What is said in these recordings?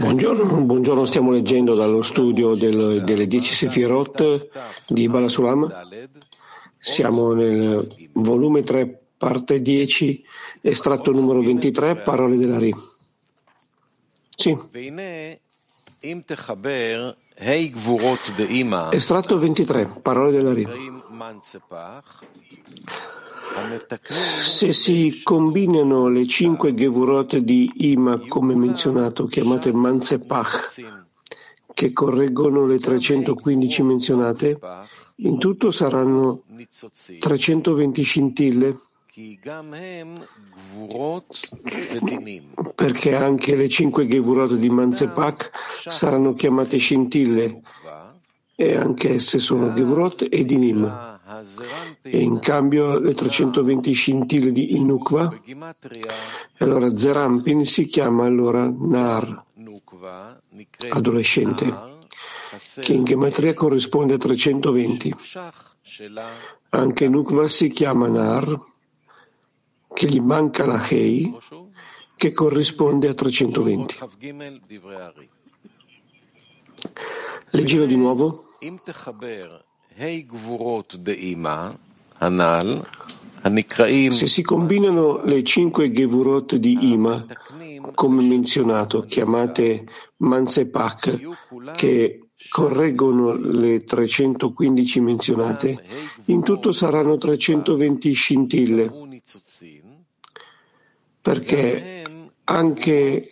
Buongiorno, buongiorno, stiamo leggendo dallo studio del, delle dieci Sefirot di Balasulam. Siamo nel volume 3, parte 10, estratto numero 23, parole della Ri. Sì. Estratto 23, parole della Ri. Se si combinano le cinque Gevurot di Ima, come menzionato, chiamate Manzepach, che correggono le 315 menzionate, in tutto saranno 320 scintille, perché anche le cinque Gevurot di Manzepach saranno chiamate scintille, e anche esse sono Gevurot e Dinim e in cambio le 320 scintille di Inukva, e allora Zerampin si chiama allora Nar, adolescente, che in gematria corrisponde a 320. Anche Nukva si chiama Nar, che gli manca la Hei, che corrisponde a 320. Leggilo di nuovo. Se si combinano le cinque Gevurot di Ima, come menzionato, chiamate Mansepak, che correggono le 315 menzionate, in tutto saranno 320 scintille, perché anche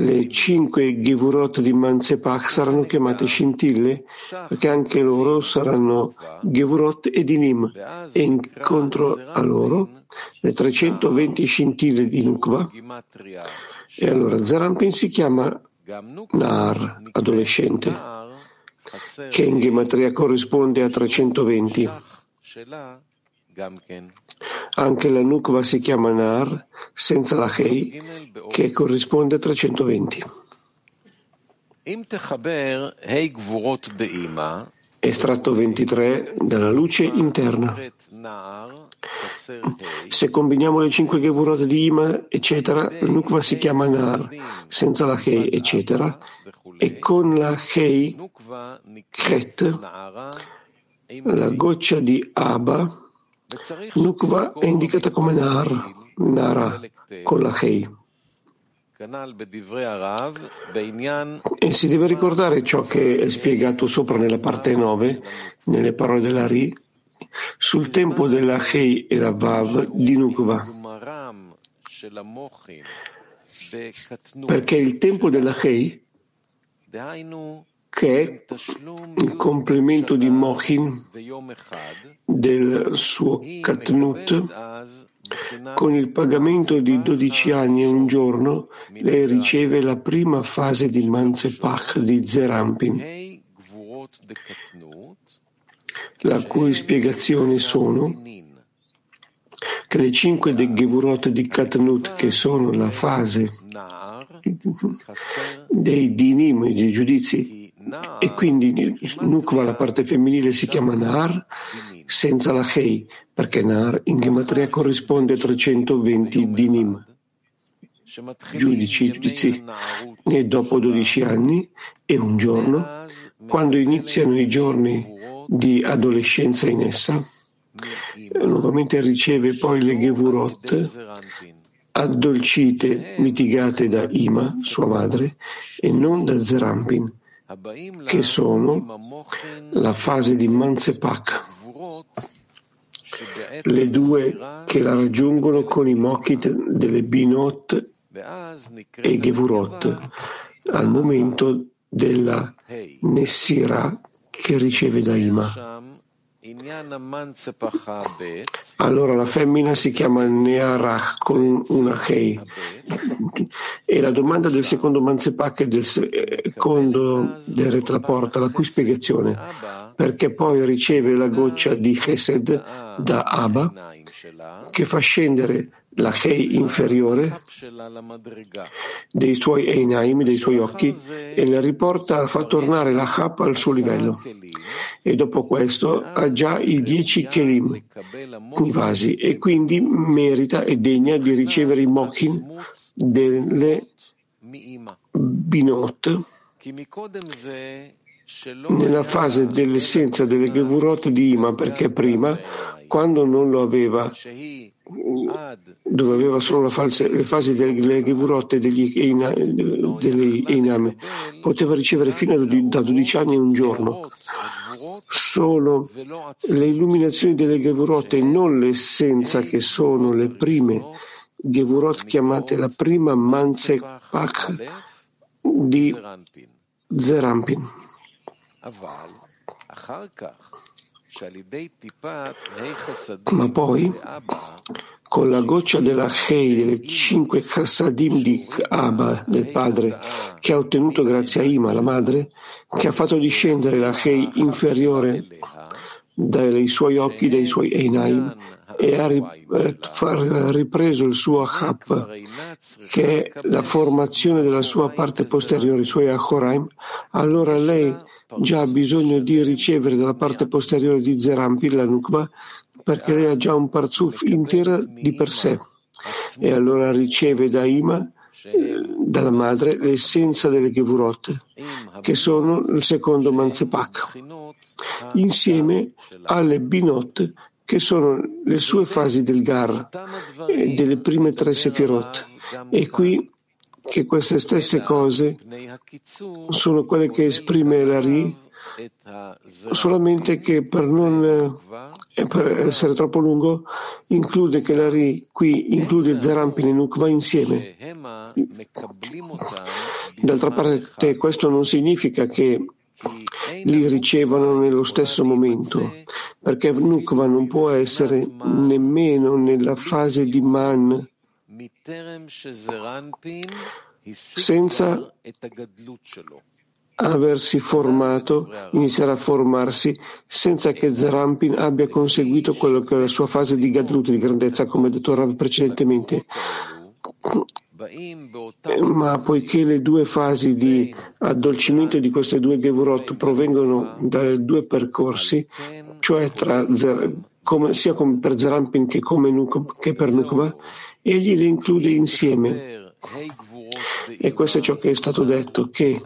le cinque Gevurot di Manzepach saranno chiamate scintille, perché anche loro saranno Gevurot e Dinim, e incontro a loro le 320 scintille di Nukva. E allora Zarampin si chiama Nar, adolescente, che in gematria corrisponde a 320. Anche la Nukva si chiama Nar senza la Hei, che corrisponde a 320. Estratto 23 dalla luce interna. Se combiniamo le cinque Gevurot di Ima, eccetera, la Nukva si chiama Nar, senza la Hei, eccetera, e con la Hei, Kret, la goccia di Abba, Nukva è indicata come Nar, Nara, con la Hei. E si deve ricordare ciò che è spiegato sopra nella parte 9, nelle parole della Ri, sul tempo della Hei e la Vav di Nukva. Perché il tempo della Hei, che è il complemento di Mochin del suo Katnut, con il pagamento di 12 anni e un giorno, lei riceve la prima fase di Manzepach di Zerampin, la cui spiegazioni sono che le cinque de Gevurot di Katnut, che sono la fase dei dinim, dei giudizi, e quindi Nukva, la parte femminile, si chiama Nar senza la Hei, perché Nar in gematria corrisponde a 320 dinim, giudici, giudizi, e dopo 12 anni e un giorno, quando iniziano i giorni di adolescenza in essa, nuovamente riceve poi le Gevurot, addolcite, mitigate da Ima, sua madre, e non da Zerampin, che sono la fase di Manzepak, le due che la raggiungono con i mochit delle Binot e Gevurot al momento della Nessira che riceve da Ima. Allora la femmina si chiama Nearach con una Hei. E la domanda del secondo Manzepak e del secondo del Retraporta, la cui spiegazione, perché poi riceve la goccia di Chesed da Abba, che fa scendere la Hei inferiore dei suoi Einaim, dei suoi occhi, e la riporta, fa tornare la Hap al suo livello. E dopo questo ha già i dieci Kelim, i vasi, e quindi merita e degna di ricevere i Mochin delle Binot nella fase dell'essenza delle Gevurot di Ima, perché prima, quando non lo aveva, dove aveva solo false, le fasi delle Gevurot e degli delle poteva ricevere fino a da 12 anni un giorno solo le illuminazioni delle Gevurot e non l'essenza che sono le prime Gevurot chiamate la prima Manzepach di Zerampin. Ma poi, con la goccia della Hei delle cinque chassadim di Abba, del padre, che ha ottenuto grazie a Ima, la madre, che ha fatto discendere la Hei inferiore dai suoi occhi, dai suoi Einaim, e ha ripreso il suo Ahab, che è la formazione della sua parte posteriore, i suoi Achoraim, allora lei già ha bisogno di ricevere dalla parte posteriore di Zerampi la Nukva, perché lei ha già un parzuf intera di per sé. E allora riceve da Ima, eh, dalla madre, l'essenza delle Gevurot, che sono il secondo Manzepak, insieme alle Binot che sono le sue fasi del Gar, e delle prime tre Sefirot. E qui che queste stesse cose sono quelle che esprime la Ri, solamente che per non eh, per essere troppo lungo include che la Ri qui include Zerampin e Nukva insieme. D'altra parte questo non significa che li ricevono nello stesso momento, perché Nukva non può essere nemmeno nella fase di Man senza aversi formato, iniziare a formarsi senza che Zerampin abbia conseguito quello che è la sua fase di Gadlut, di grandezza, come detto Rav precedentemente. Eh, ma poiché le due fasi di addolcimento di queste due Gevurot provengono dai due percorsi, cioè tra, come, sia come per Zerampin che, Nuk, che per Nukva, egli le include insieme. E questo è ciò che è stato detto, che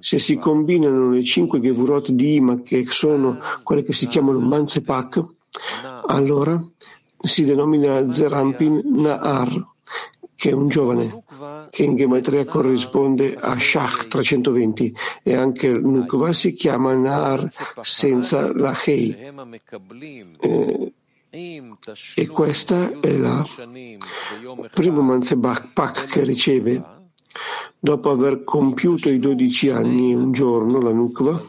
se si combinano le cinque Gevurot di Ima, che sono quelle che si chiamano Manzepak, allora si denomina Zerampin Na'ar, che è un giovane, che in gematria corrisponde a Shach 320 e anche Nukva si chiama Nar senza la Hei. Eh, e questa è la prima Manzebach che riceve. Dopo aver compiuto i 12 anni un giorno la Nukva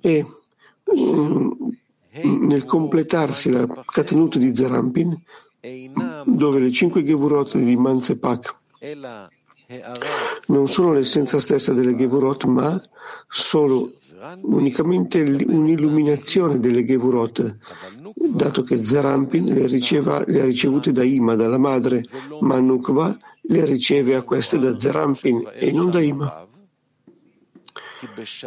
e mm, nel completarsi la Katanuta di Zerampin dove le cinque Gevurot di Manzepak non sono l'essenza stessa delle Gevurot, ma solo unicamente un'illuminazione delle Gevurot, dato che Zerampin le, riceva, le ha ricevute da Ima, dalla madre, ma Nukva le riceve a queste da Zerampin e non da Ima.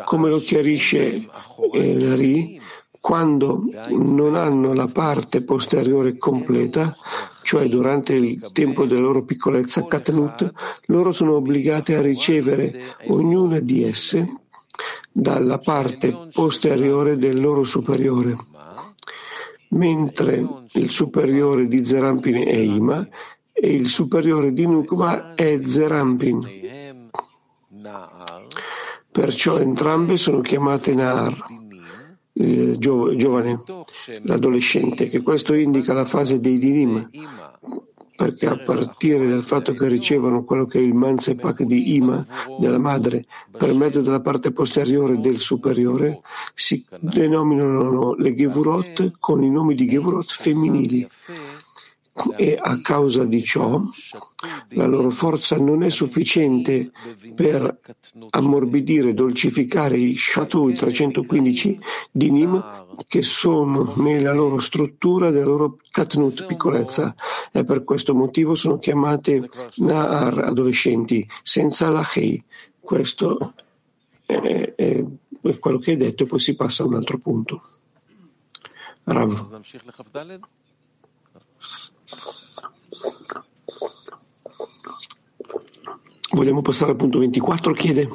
Come lo chiarisce eh, Ri, quando non hanno la parte posteriore completa, cioè durante il tempo della loro piccolezza Katnut, loro sono obbligati a ricevere ognuna di esse dalla parte posteriore del loro superiore, mentre il superiore di Zerampin è Ima e il superiore di Nukva è Zerampin. Perciò entrambe sono chiamate Naar il giovane, l'adolescente, che questo indica la fase dei dinim, perché a partire dal fatto che ricevono quello che è il manzepak di Ima, della madre, per mezzo della parte posteriore del superiore, si denominano le Gevurot con i nomi di Gevurot femminili, e a causa di ciò la loro forza non è sufficiente per ammorbidire dolcificare i Shatui 315 di Nim che sono nella loro struttura della loro Katnut, piccolezza, e per questo motivo sono chiamate Na'ar, adolescenti, senza la Hei. Questo è, è, è quello che hai detto e poi si passa a un altro punto. Rav. Vogliamo passare al punto 24, chiede.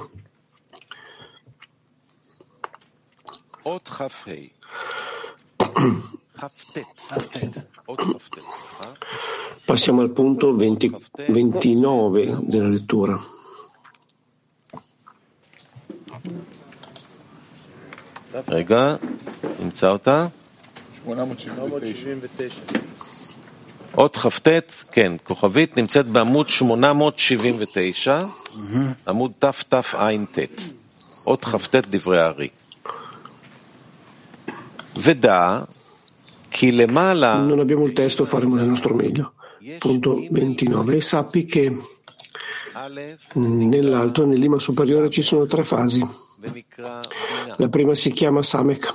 Passiamo al punto 20, 29 della lettura. רגע, נמצא אותה? 879. אות כ"ט, כן, כוכבית נמצאת בעמוד 879, עמוד תתע"ט, אות כ"ט דברי הארי. ודע כי למעלה... Non abbiamo il testo, faremo il nostro meglio. Punto 29. E sappi che nell'alto, nel lima superiore, ci sono tre fasi. La prima si chiama Samek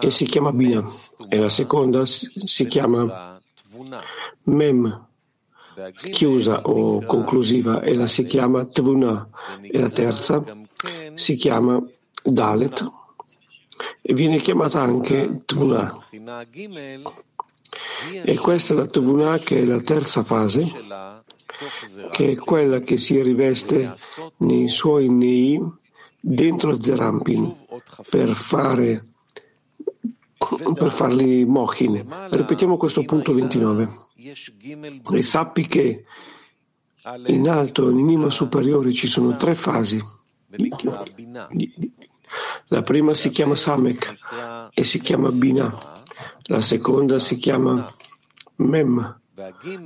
e si chiama Bina e la seconda si chiama Mem chiusa o conclusiva e la si chiama Tvuna. E la terza si chiama Dalet. E viene chiamata anche Tvuna. E questa è la Tvuna che è la terza fase, che è quella che si riveste nei suoi nei dentro Zerampin per fare per farli mochin. Ripetiamo questo punto 29. E sappi che in alto in Nima superiore ci sono tre fasi. La prima si chiama Samek e si chiama Bina. La seconda si chiama Mem,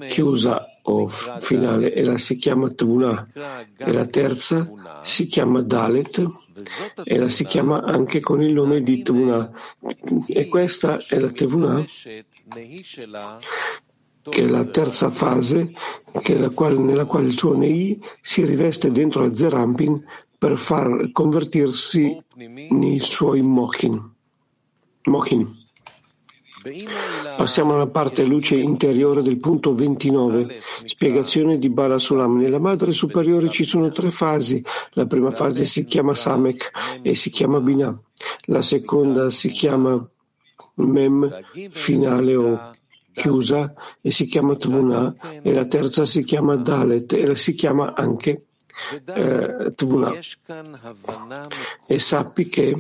chiusa o finale, e la si chiama Tvuna. E la terza si chiama Dalet e la si chiama anche con il nome di Tvuna. E questa è la Tvuna che è la terza fase quale, nella quale il suo Nei si riveste dentro la Zerampin per far convertirsi nei suoi Mochin. Mochin. Passiamo alla parte luce interiore del punto 29, spiegazione di Bala Sulam. Nella madre superiore ci sono tre fasi. La prima fase si chiama Samek e si chiama Binah. La seconda si chiama Mem, finale o chiusa, e si chiama Tvuna. E la terza si chiama Dalet e si chiama anche eh, Tvuna. E sappi che,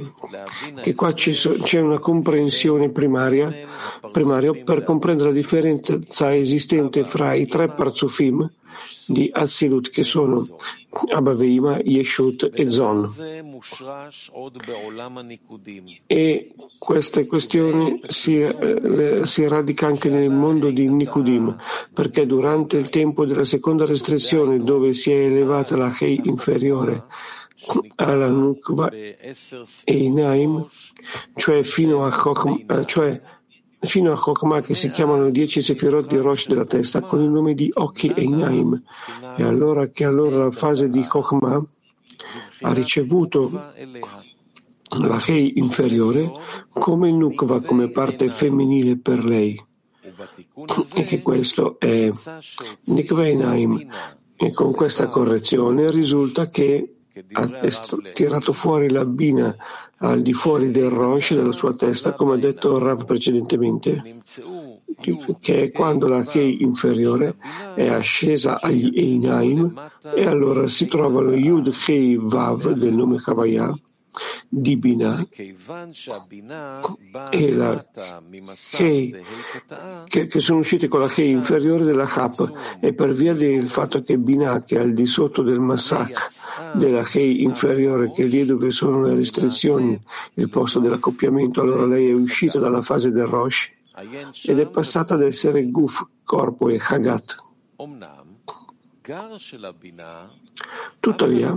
che qua so, c'è una comprensione primaria, primaria per comprendere la differenza esistente fra i tre parzufim di Azilut che sono Abaveima, Yeshut e Zon. E queste questioni si, eh, si radica anche nel mondo di Nikudim, perché durante il tempo della seconda restrizione, dove si è elevata la Hei inferiore alla Nukva e Inaim, cioè fino a Chokm, eh, cioè fino a Chokmah che si chiamano dieci sefirot di Rosh della testa con il nome di occhi e Inaim. E allora che allora la fase di Chokmah ha ricevuto la Hei inferiore come il Nukva, come parte femminile per lei. E che questo è Nikva Inaim. E con questa correzione risulta che ha tirato fuori la bina al di fuori del Rosh della sua testa, come ha detto Rav precedentemente, che è quando la Kei inferiore è ascesa agli Einaim e allora si trova lo Yud Kei Vav del nome Kavaya di Binah e la Kei che, che, sono usciti con la Kei inferiore della Chap e per via del fatto che Binah che è al di sotto del Masak della Kei inferiore che è lì dove sono le restrizioni il posto dell'accoppiamento allora lei è uscita dalla fase del Rosh ed è passata ad essere Guf, corpo e Hagat Tuttavia,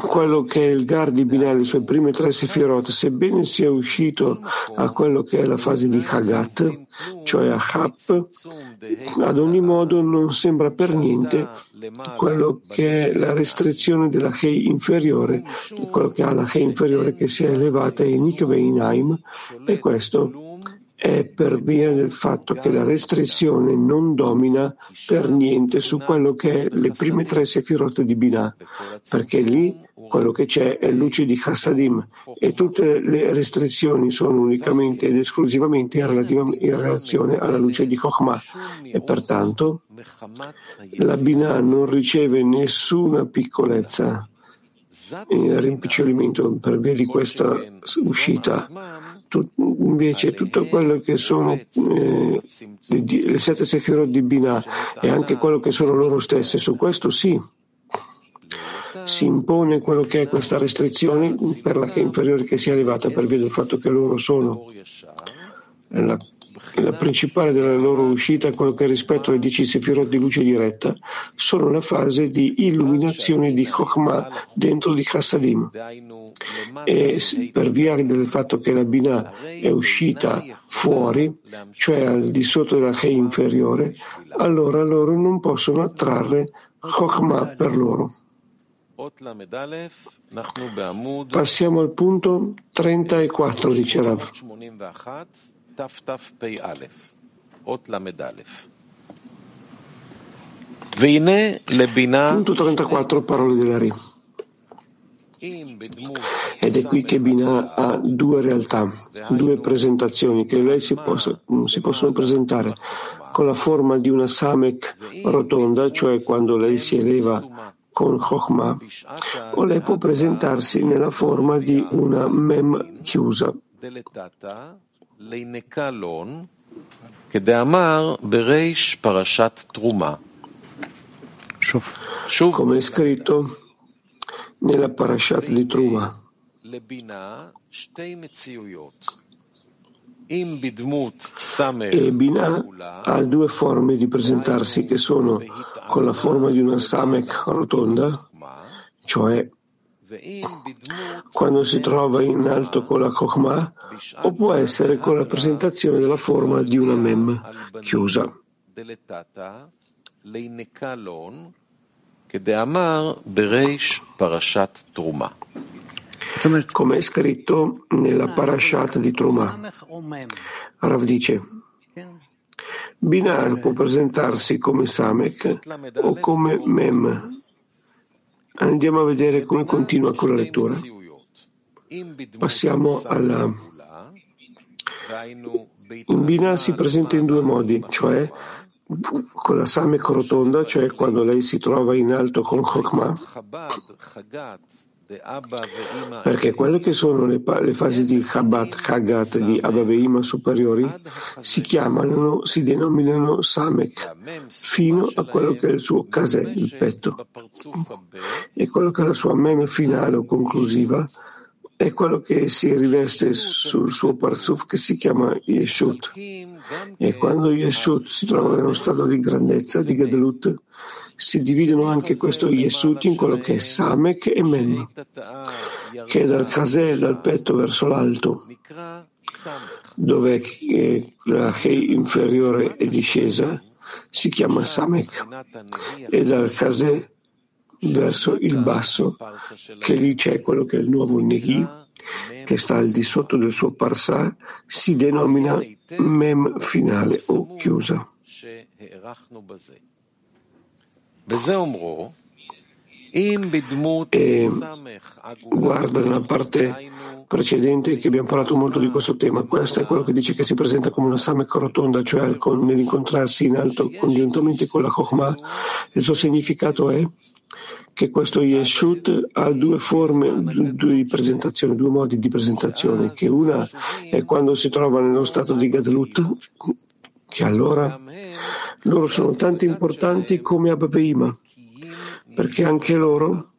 quello che è il Gar di Binah, le sue prime tre sefirot, sebbene sia uscito a quello che è la fase di Hagat, cioè a Hap, ad ogni modo non sembra per niente quello che è la restrizione della Hei inferiore, quello che ha la Hei inferiore che si è elevata in Ikve Inaim, e questo è per via del fatto che la restrizione non domina per niente su quello che è le prime tre sefirot di Binah, perché lì quello che c'è è luce di Chassadim e tutte le restrizioni sono unicamente ed esclusivamente in, in relazione alla luce di Chokhmah. E pertanto la Binah non riceve nessuna piccolezza rimpicciolimento per via di questa uscita invece tutto quello che sono eh, le, sette sefirot di Binah e anche quello che sono loro stesse, su questo sì, si impone quello che è questa restrizione per la che inferiore che sia elevata per via del fatto che loro sono. La la principale della loro uscita, quello che rispetto alle dieci sefirot di luce diretta, sono la fase di illuminazione di Chokhmah dentro di Chassadim. E per via del fatto che la Binah è uscita fuori, cioè al di sotto della Hei inferiore, allora loro non possono attrarre Chokhmah per loro. Passiamo al punto 34, dice Rav. Punto 34, parole dell'Ari. Ed è qui che Binah ha due realtà, due presentazioni che lei si, possa, mm, si possono presentare con la forma di una Samek rotonda, cioè quando lei si eleva con Chokhmah, o lei può presentarsi nella forma di una Mem chiusa l'inekalon che deamar bereish parashat truma. Come è scritto nella Parashat di Truma. E Binah ha due forme di presentarsi che sono con la forma di una Samek rotonda, cioè quando si trova in alto con la Chokhmah o può essere con la presentazione della forma di una mem chiusa. Come è scritto nella parashat di Truma. Rav dice Binar può presentarsi come Samek o come Mem Andiamo a vedere come continua con la lettura. Passiamo alla... In Bina si presenta in due modi, cioè con la Samek rotonda, cioè quando lei si trova in alto con Chokmah, perché quelle che sono le, le fasi di Chabad, Chagat, di Abba Veima superiori si chiamano, si denominano Samek, fino a quello che è il suo Kaseh, il petto. E quello che è la sua meme finale o conclusiva è quello che si riveste sul suo parzuf che si chiama Yeshut. E quando Yeshut si trova nello stato di grandezza, di Gedelut, si dividono anche questo Yesut in quello che è Samek e Mem, che è dal Kaseh, dal petto verso l'alto, dove la Hei inferiore è discesa, si chiama Samek, e dal Kaseh verso il basso, che lì c'è quello che è il nuovo Neghi, che sta al di sotto del suo Parsa, si denomina Mem finale o chiusa. E guarda nella parte precedente che abbiamo parlato molto di questo tema. Questo è quello che dice che si presenta come una samek rotonda, cioè con, nell'incontrarsi in alto congiuntamente con la Chokhmah. Il suo significato è che questo Yeshut ha due forme di presentazione, due modi di presentazione, che una è quando si trova nello stato di Gadlut, che allora loro sono tanto importanti come Abveima, perché anche loro,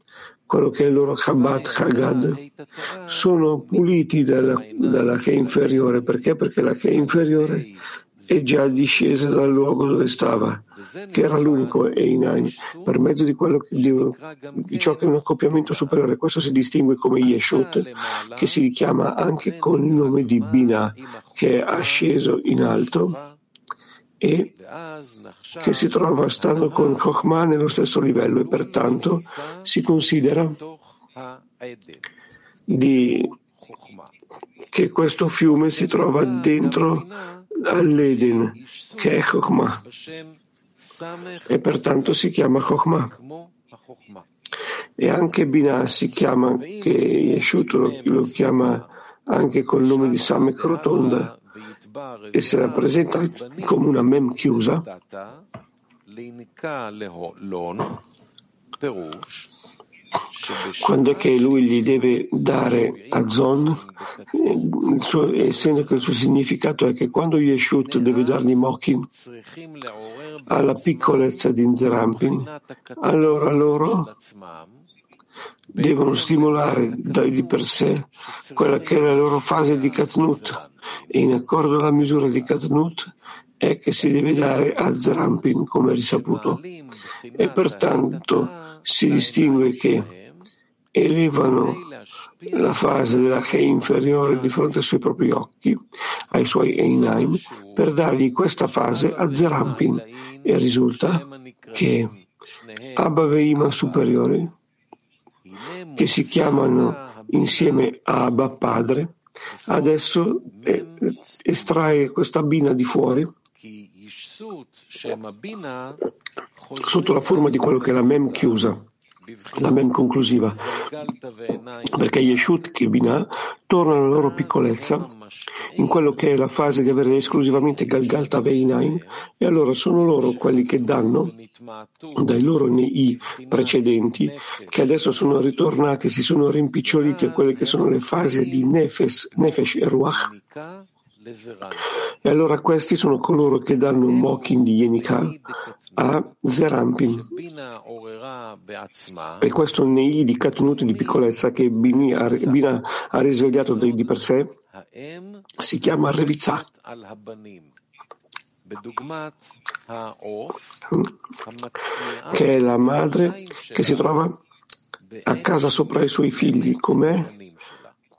quello che è il loro Chabad Chagad, sono puliti dalla, dalla che inferiore. Perché? Perché la che inferiore è già discesa dal luogo dove stava, che era l'unico Einaim, per mezzo di, quello, di, di ciò che è un accoppiamento superiore. Questo si distingue come Yeshut, che si richiama anche con il nome di Binah, che è asceso in alto e che si trova stando con Chokhmah nello stesso livello e pertanto si considera di, che questo fiume si trova dentro all'Eden, che è Chokhmah, e pertanto si chiama Chokhmah. E anche Binah si chiama, che Yeshut lo, lo chiama anche col nome di Samek Rotonda, e se la presenta come una mem chiusa, quando è che lui gli deve dare a Zon, suo, essendo che il suo significato è che quando Yeshut deve dargli Mokin alla piccolezza di Nzerampin, allora loro devono stimolare di per sé quella che è la loro fase di Katnut. E in accordo alla misura di Katnut è che si deve dare a Zerampin come risaputo. E pertanto si distingue che elevano la fase della che inferiore di fronte ai suoi propri occhi, ai suoi Einaim, per dargli questa fase a Zerampin e risulta che Abba Veima superiori, che si chiamano insieme Abba padre, adesso estrae questa bina di fuori sotto la forma di quello che è la mem chiusa, la mem conclusiva, perché Yeshut e Binah tornano alla loro piccolezza in quello che è la fase di avere esclusivamente Galgalta Veinaim e allora sono loro quelli che danno dai loro nei precedenti che adesso sono ritornati, si sono rimpiccioliti a quelle che sono le fasi di Nefesh, Nefesh e Ruach e allora questi sono coloro che danno un Mokin di Yenika a Zerampin. E questo nei di Katnut di piccolezza che Bina ha risvegliato di per sé. Si chiama Revizah. Che è la madre che si trova a casa sopra i suoi figli, com'è?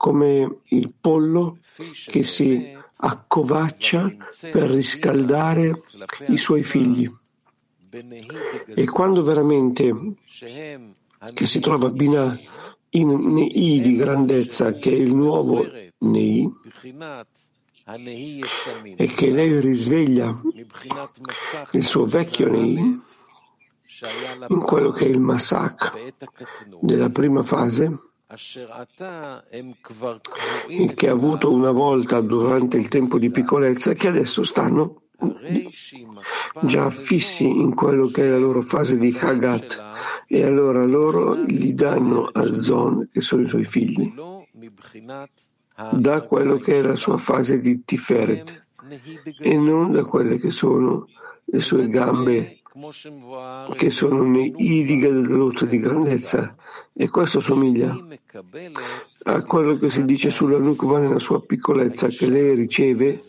come il pollo che si accovaccia per riscaldare i suoi figli. E quando veramente che si trova Bina in Nei di grandezza, che è il nuovo Nei, e che lei risveglia il suo vecchio Nei in quello che è il Masak della prima fase, che ha avuto una volta durante il tempo di piccolezza, che adesso stanno già fissi in quello che è la loro fase di Hagat. E allora loro gli danno al Zon, che sono i suoi figli, da quello che è la sua fase di Tiferet e non da quelle che sono le sue gambe che sono nei idiga della luce di grandezza. E questo somiglia a quello che si dice sulla Nukva nella sua piccolezza che lei riceve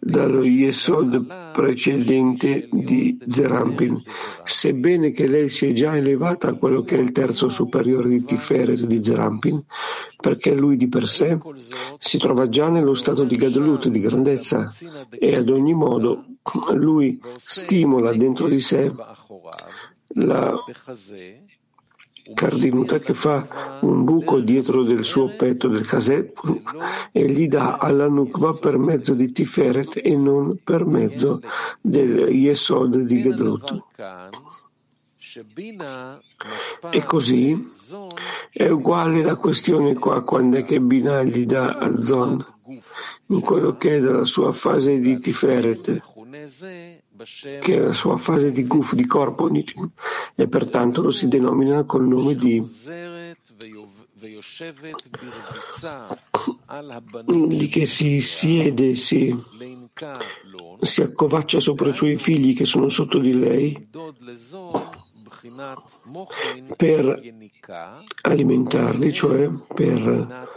dallo Yesod precedente di Zerampin, sebbene che lei sia già elevata a quello che è il terzo superiore di Tiferet di Zerampin, perché lui di per sé si trova già nello stato di Gadlut, di grandezza, e ad ogni modo lui stimola dentro di sé la Cardinuta che fa un buco dietro del suo petto del caset e gli dà alla Nukva per mezzo di Tiferet e non per mezzo del Yesod di Gedrut. E così è uguale la questione qua quando è che Binah gli dà a Zon in quello che è della sua fase di Tiferet che è la sua fase di guf di corpo e pertanto lo si denomina col nome di di che si siede, si, si accovaccia sopra i suoi figli che sono sotto di lei per alimentarli, cioè per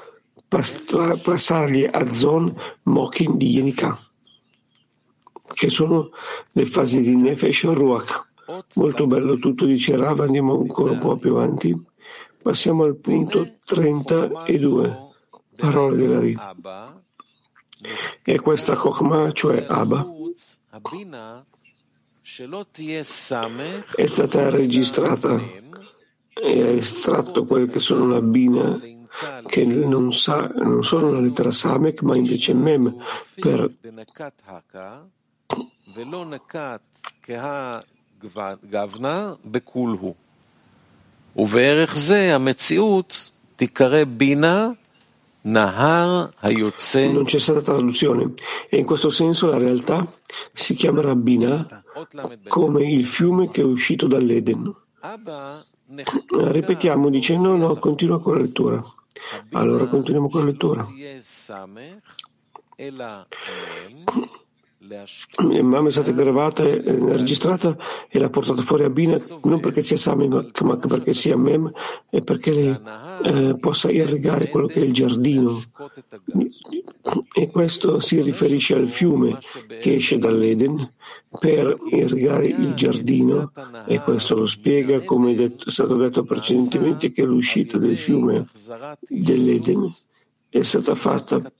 passargli a Zon Mokin di Yenika, che sono le fasi di Nefesh Ruach. Molto bello tutto, dice Rav, andiamo ancora un po' più avanti. Passiamo al punto 32, parole della Ri. E questa Chokhmah, cioè Abba, è stata registrata e ha estratto quelle che sono la Bina, che non, sa, non sono la lettera Samek, ma invece Mem, per ובערך זה המציאות תיקרא בינה Non c'è stata traduzione e in questo senso la realtà si chiamerà Bina come il fiume che è uscito dall'Eden. Ripetiamo dicendo no, continua con la lettura. Allora continuiamo con la lettura. Mamma è stata gravata, registrata e l'ha portata fuori a Bina non perché sia Sami ma, perché sia Mem e perché lei eh, possa irrigare quello che è il giardino. E questo si riferisce al fiume che esce dall'Eden per irrigare il giardino e questo lo spiega come è stato detto precedentemente che l'uscita del fiume dell'Eden è stata fatta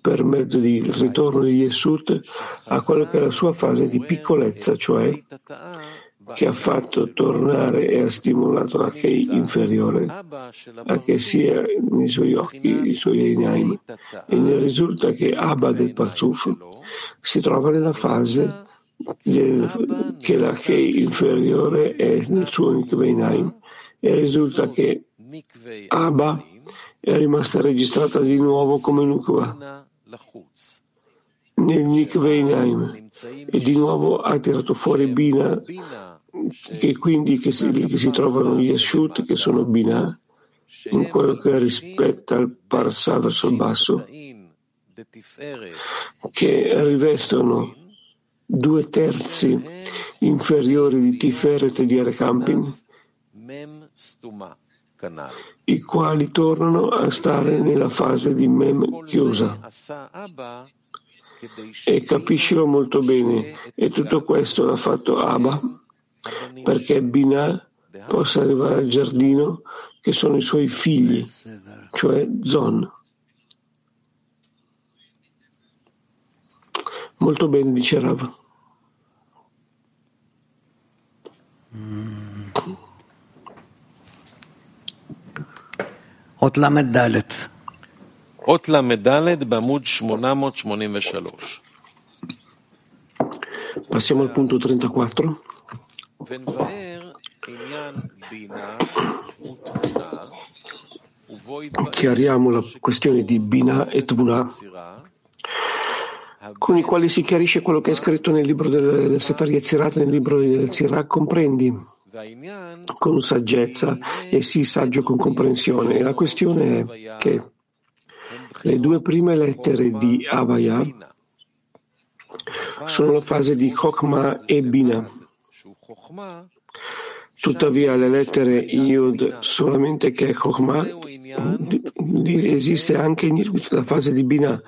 per mezzo del ritorno di Yesut a quello che è la sua fase di piccolezza, cioè che ha fatto tornare e ha stimolato la Kei inferiore a che sia nei suoi occhi, i suoi Einaim. E ne risulta che Abba del Parzuf si trova nella fase del, che la Kei inferiore è nel suo Nikveinaim e risulta che Abba è rimasta registrata di nuovo come Nukva nel Nikveinaim e di nuovo ha tirato fuori Bina che quindi che si, che si trovano gli Yeshut che sono Bina in quello che rispetta il Parsa verso il basso che rivestono due terzi inferiori di Tiferet e di Arekampin i quali tornano a stare nella fase di Mem chiusa. E capiscilo molto bene, e tutto questo l'ha fatto Abba perché Binah possa arrivare al giardino che sono i suoi figli, cioè Zon. Molto bene, dice Rav. אות ל"ד. אות ל"ד בעמוד 883. Passiamo al punto 34. Chiariamo la questione di Bina e Tvuna, con i quali si chiarisce quello che è scritto nel libro del, del Sefer Yezirat, nel libro del Sirach, comprendi con saggezza e sii saggio con comprensione. La questione è che le due prime lettere di Avaya sono la fase di Chokmah e Bina. Tuttavia le lettere Yud solamente che Chokmah esiste anche la fase di Bina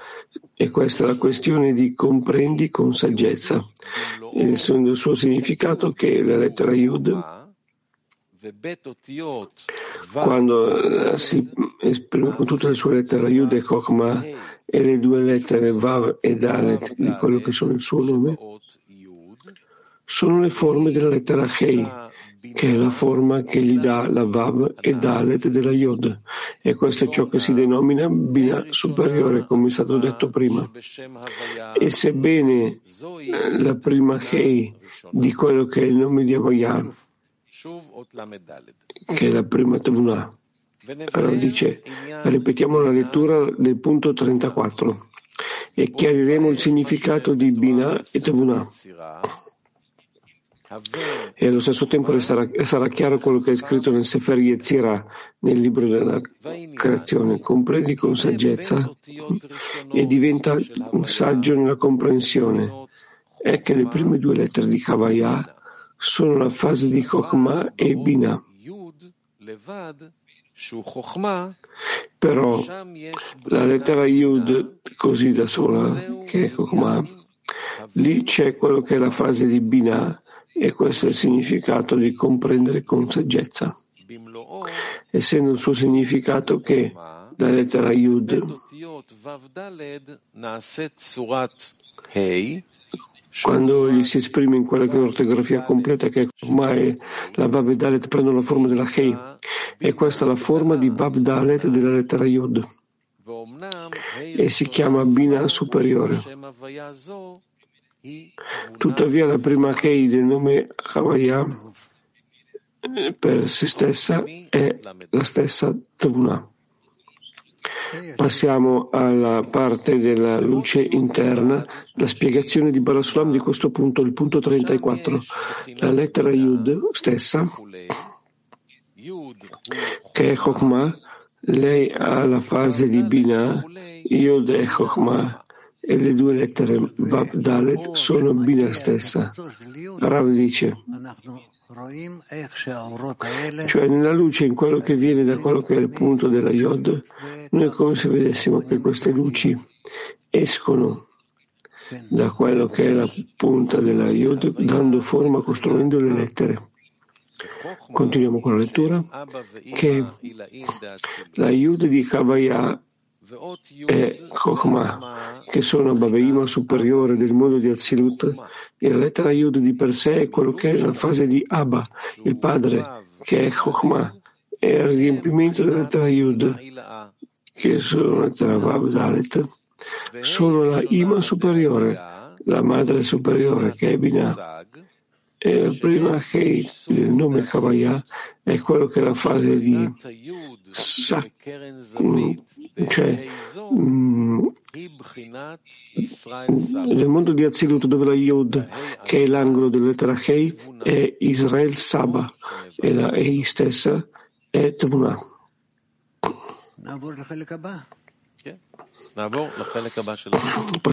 e questa è la questione di comprendi con saggezza. Il suo significato che la lettera Yud quando eh, si esprime con tutte le sue lettere Yud e Chokmah e le due lettere Vav e Dalet di quello che sono il suo nome, sono le forme della lettera Hei, che è la forma che gli dà la Vav e Dalet della Yod. E questo è ciò che si denomina Bina superiore, come è stato detto prima. E sebbene eh, la prima Hei di quello che è il nome di Avayah che è la prima Tevunah. Allora dice, ripetiamo la lettura del punto 34 e chiariremo il significato di Bina e Tevunah. E allo stesso tempo sarà, sarà, chiaro quello che è scritto nel Sefer Yetzirah, nel libro della creazione. Comprendi con saggezza e diventa saggio nella comprensione. È che le prime due lettere di Kavaya sono la fase di Chokhmah e Binah. Però la lettera Yud, così da sola, che è Chokmah, lì c'è quello che è la fase di Binah e questo è il significato di comprendere con saggezza. Essendo il suo significato che la lettera Yud quando gli si esprime in quella l'ortografia completa che ormai la Vav Dalet prendono la forma della Hei e questa è la forma di Vav Dalet della lettera Yod e si chiama Bina superiore. Tuttavia la prima Hei del nome Havaya per se stessa è la stessa Tavuna. Passiamo alla parte della luce interna, la spiegazione di Barasulam di questo punto, il punto 34. La lettera Yud stessa, che è Chokhmah, lei ha la fase di Bina, Yud e Chokhmah, e le due lettere Vav Dalet sono Bina stessa. Rav dice, cioè nella luce, in quello che viene da quello che è il punto della Yod, noi come se vedessimo che queste luci escono da quello che è la punta della Yod, dando forma, costruendo le lettere. Continuiamo con la lettura, che la Yud di Kavaya e Chokhmah, che sono Baveima superiore del mondo di Azilut, e la lettera Yud di per sé è quello che è la fase di Abba, il padre, che è Chokhmah, e il riempimento della lettera Yud, che sono la lettera Vav Dalet, sono la Ima superiore, la madre superiore, che è Binah. E la prima che il nome Kavaya è quello che è la fase di Sak, cioè mm, nel mondo di Azilut dove la Yod, che è l'angolo della lettera Hei, è Israel Saba e la Hei stessa è Tvuna.